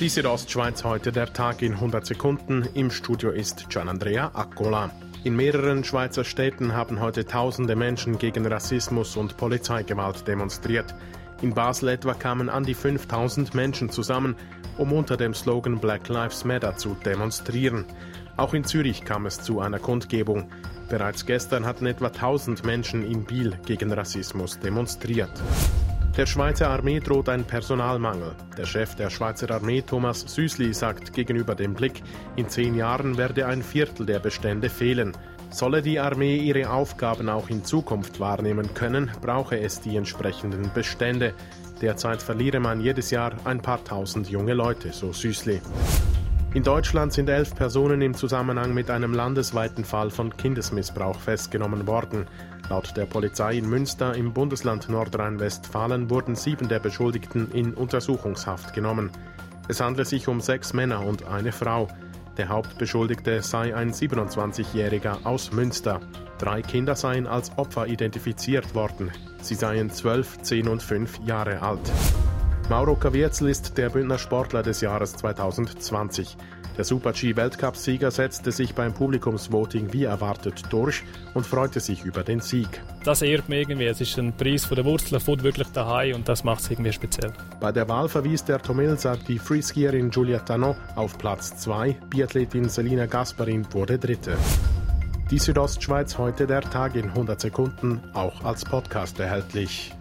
Die Südostschweiz heute der Tag in 100 Sekunden. Im Studio ist Gianandrea Accola. In mehreren Schweizer Städten haben heute tausende Menschen gegen Rassismus und Polizeigewalt demonstriert. In Basel etwa kamen an die 5000 Menschen zusammen, um unter dem Slogan Black Lives Matter zu demonstrieren. Auch in Zürich kam es zu einer Kundgebung. Bereits gestern hatten etwa 1000 Menschen in Biel gegen Rassismus demonstriert. Der Schweizer Armee droht ein Personalmangel. Der Chef der Schweizer Armee, Thomas Süßli, sagt gegenüber dem Blick, in zehn Jahren werde ein Viertel der Bestände fehlen. Solle die Armee ihre Aufgaben auch in Zukunft wahrnehmen können, brauche es die entsprechenden Bestände. Derzeit verliere man jedes Jahr ein paar tausend junge Leute, so Süßli. In Deutschland sind elf Personen im Zusammenhang mit einem landesweiten Fall von Kindesmissbrauch festgenommen worden. Laut der Polizei in Münster im Bundesland Nordrhein-Westfalen wurden sieben der Beschuldigten in Untersuchungshaft genommen. Es handle sich um sechs Männer und eine Frau. Der Hauptbeschuldigte sei ein 27-Jähriger aus Münster. Drei Kinder seien als Opfer identifiziert worden. Sie seien zwölf, zehn und fünf Jahre alt. Mauro Caviezel ist der Bündner Sportler des Jahres 2020. Der Super-G-Weltcup-Sieger setzte sich beim Publikumsvoting wie erwartet durch und freute sich über den Sieg. Das ehrt mich irgendwie. Es ist ein Preis von der Wurzel, von wirklich daheim und das macht es irgendwie speziell. Bei der Wahl verwies der Tomilser die Freeskierin Julia Tanot auf Platz 2, Biathletin Selina Gasparin wurde Dritte. Die Südostschweiz heute der Tag in 100 Sekunden, auch als Podcast erhältlich.